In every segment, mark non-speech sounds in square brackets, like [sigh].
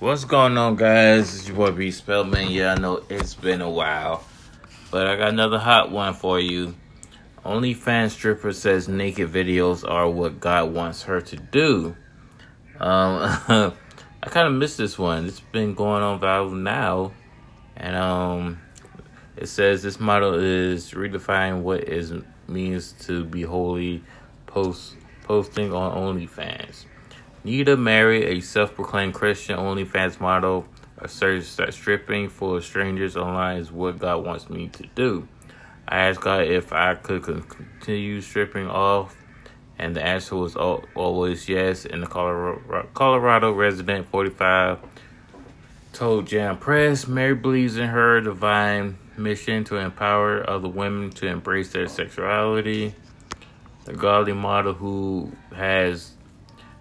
What's going on, guys? It's your boy B Spellman. Yeah, I know it's been a while, but I got another hot one for you. OnlyFans stripper says naked videos are what God wants her to do. Um, [laughs] I kind of missed this one. It's been going on viral now, and um, it says this model is redefining what is means to be holy, post posting on OnlyFans. Nita Marie a self-proclaimed Christian OnlyFans model, asserts that stripping for strangers online is what God wants me to do. I asked God if I could continue stripping off, and the answer was always yes. And the Colorado, Colorado resident, 45, told Jam Press, Mary believes in her divine mission to empower other women to embrace their sexuality. The godly model who has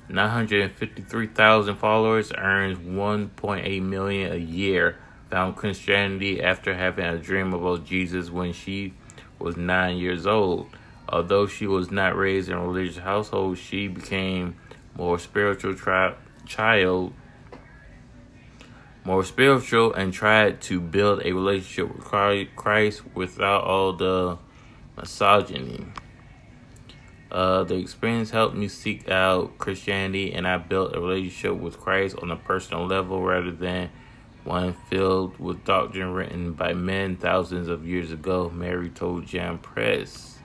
953,000 followers earns 1.8 million a year found Christianity after having a dream about Jesus when she was nine years old. Although she was not raised in a religious household, she became more spiritual tri- child, more spiritual, and tried to build a relationship with Christ without all the misogyny. Uh, the experience helped me seek out Christianity, and I built a relationship with Christ on a personal level rather than one filled with doctrine written by men thousands of years ago, Mary told Jam Press.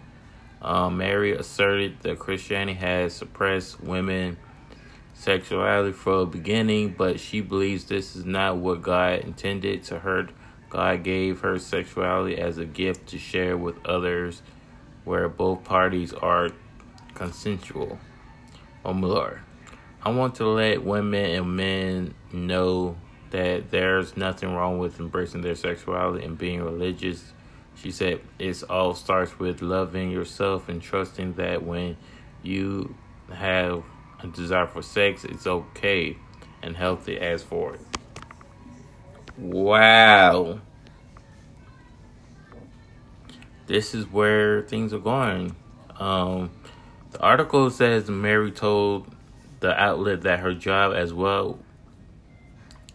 Um, Mary asserted that Christianity has suppressed women sexuality from the beginning, but she believes this is not what God intended to her. God gave her sexuality as a gift to share with others where both parties are consensual. Oh, Lord. I want to let women and men know that there's nothing wrong with embracing their sexuality and being religious. She said it all starts with loving yourself and trusting that when you have a desire for sex, it's okay and healthy as for it. Wow. This is where things are going. Um, the article says Mary told the outlet that her job as well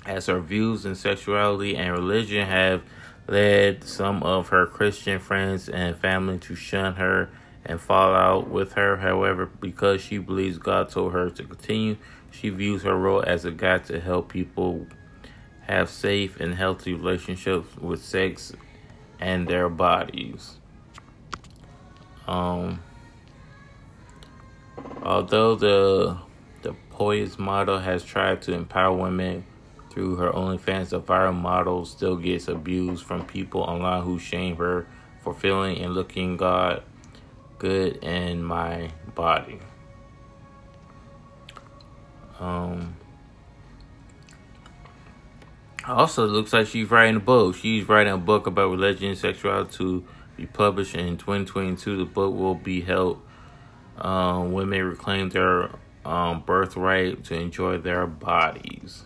as her views in sexuality and religion have led some of her Christian friends and family to shun her and fall out with her. However, because she believes God told her to continue, she views her role as a guide to help people have safe and healthy relationships with sex and their bodies. Um, although the the poised model has tried to empower women through her OnlyFans, the viral model still gets abused from people online who shame her for feeling and looking God good in my body. Um. Also, looks like she's writing a book. She's writing a book about religion and sexuality to be published in 2022. The book will be held. Um, women reclaim their um, birthright to enjoy their bodies.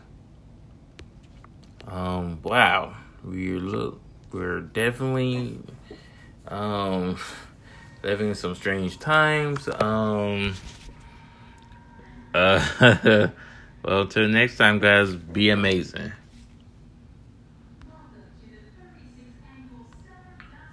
Um, wow, we look, we're definitely um [laughs] living in some strange times. Um, uh, [laughs] well, till next time, guys, be amazing.